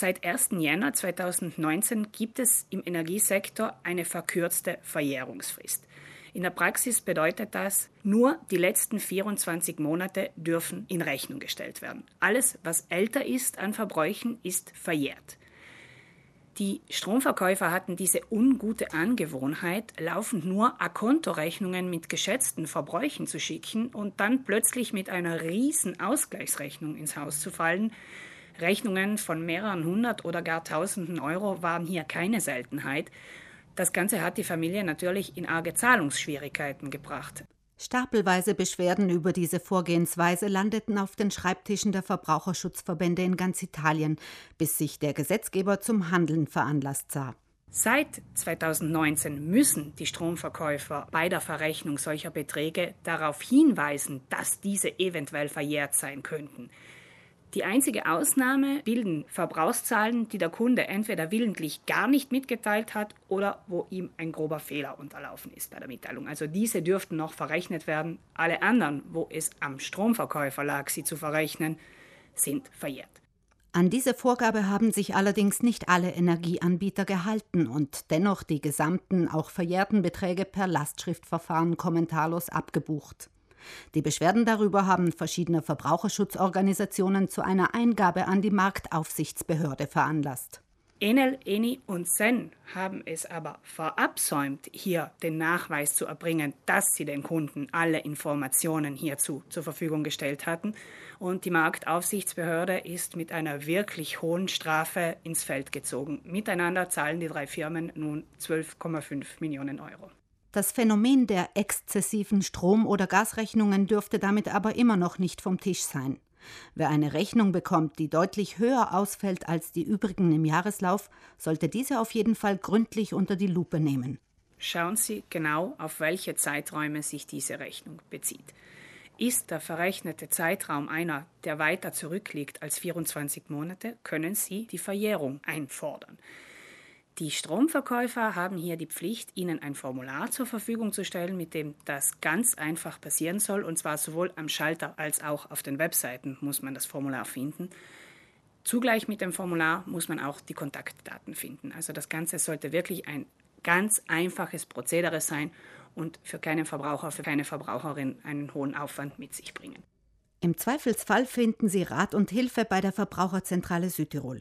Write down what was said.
Seit 1. Jänner 2019 gibt es im Energiesektor eine verkürzte Verjährungsfrist. In der Praxis bedeutet das, nur die letzten 24 Monate dürfen in Rechnung gestellt werden. Alles, was älter ist an Verbräuchen, ist verjährt. Die Stromverkäufer hatten diese ungute Angewohnheit, laufend nur A-Konto-Rechnungen mit geschätzten Verbräuchen zu schicken und dann plötzlich mit einer riesen Ausgleichsrechnung ins Haus zu fallen, Rechnungen von mehreren hundert oder gar tausenden Euro waren hier keine Seltenheit. Das Ganze hat die Familie natürlich in arge Zahlungsschwierigkeiten gebracht. Stapelweise Beschwerden über diese Vorgehensweise landeten auf den Schreibtischen der Verbraucherschutzverbände in ganz Italien, bis sich der Gesetzgeber zum Handeln veranlasst sah. Seit 2019 müssen die Stromverkäufer bei der Verrechnung solcher Beträge darauf hinweisen, dass diese eventuell verjährt sein könnten. Die einzige Ausnahme bilden Verbrauchszahlen, die der Kunde entweder willentlich gar nicht mitgeteilt hat oder wo ihm ein grober Fehler unterlaufen ist bei der Mitteilung. Also diese dürften noch verrechnet werden. Alle anderen, wo es am Stromverkäufer lag, sie zu verrechnen, sind verjährt. An diese Vorgabe haben sich allerdings nicht alle Energieanbieter gehalten und dennoch die gesamten, auch verjährten Beträge per Lastschriftverfahren kommentarlos abgebucht. Die Beschwerden darüber haben verschiedene Verbraucherschutzorganisationen zu einer Eingabe an die Marktaufsichtsbehörde veranlasst. Enel, Eni und Sen haben es aber verabsäumt, hier den Nachweis zu erbringen, dass sie den Kunden alle Informationen hierzu zur Verfügung gestellt hatten. Und die Marktaufsichtsbehörde ist mit einer wirklich hohen Strafe ins Feld gezogen. Miteinander zahlen die drei Firmen nun 12,5 Millionen Euro. Das Phänomen der exzessiven Strom- oder Gasrechnungen dürfte damit aber immer noch nicht vom Tisch sein. Wer eine Rechnung bekommt, die deutlich höher ausfällt als die übrigen im Jahreslauf, sollte diese auf jeden Fall gründlich unter die Lupe nehmen. Schauen Sie genau, auf welche Zeiträume sich diese Rechnung bezieht. Ist der verrechnete Zeitraum einer, der weiter zurückliegt als 24 Monate, können Sie die Verjährung einfordern. Die Stromverkäufer haben hier die Pflicht, Ihnen ein Formular zur Verfügung zu stellen, mit dem das ganz einfach passieren soll. Und zwar sowohl am Schalter als auch auf den Webseiten muss man das Formular finden. Zugleich mit dem Formular muss man auch die Kontaktdaten finden. Also das Ganze sollte wirklich ein ganz einfaches Prozedere sein und für keinen Verbraucher, für keine Verbraucherin einen hohen Aufwand mit sich bringen. Im Zweifelsfall finden Sie Rat und Hilfe bei der Verbraucherzentrale Südtirol.